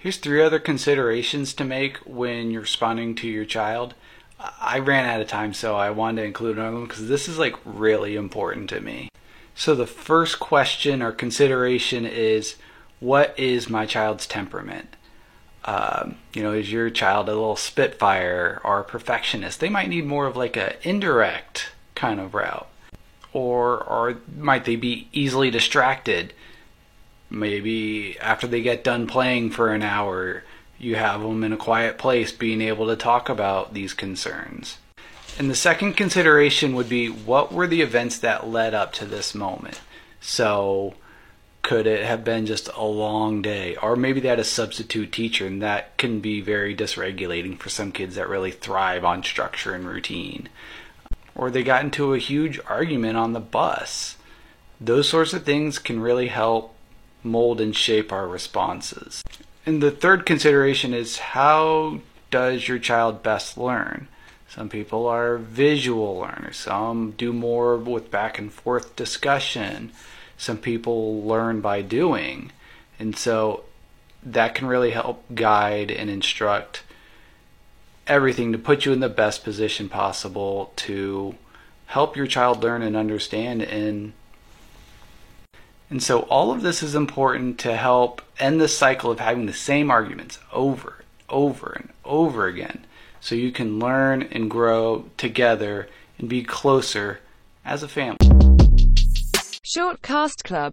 Here's three other considerations to make when you're responding to your child. I ran out of time, so I wanted to include another one because this is like really important to me. So, the first question or consideration is what is my child's temperament? Um, you know, is your child a little spitfire or a perfectionist? They might need more of like a indirect kind of route, or or might they be easily distracted? Maybe after they get done playing for an hour, you have them in a quiet place being able to talk about these concerns. And the second consideration would be what were the events that led up to this moment? So, could it have been just a long day? Or maybe they had a substitute teacher, and that can be very dysregulating for some kids that really thrive on structure and routine. Or they got into a huge argument on the bus. Those sorts of things can really help mold and shape our responses. And the third consideration is how does your child best learn? Some people are visual learners, some do more with back and forth discussion, some people learn by doing. And so that can really help guide and instruct everything to put you in the best position possible to help your child learn and understand and and so all of this is important to help end the cycle of having the same arguments over, and over, and over again so you can learn and grow together and be closer as a family. Shortcast Club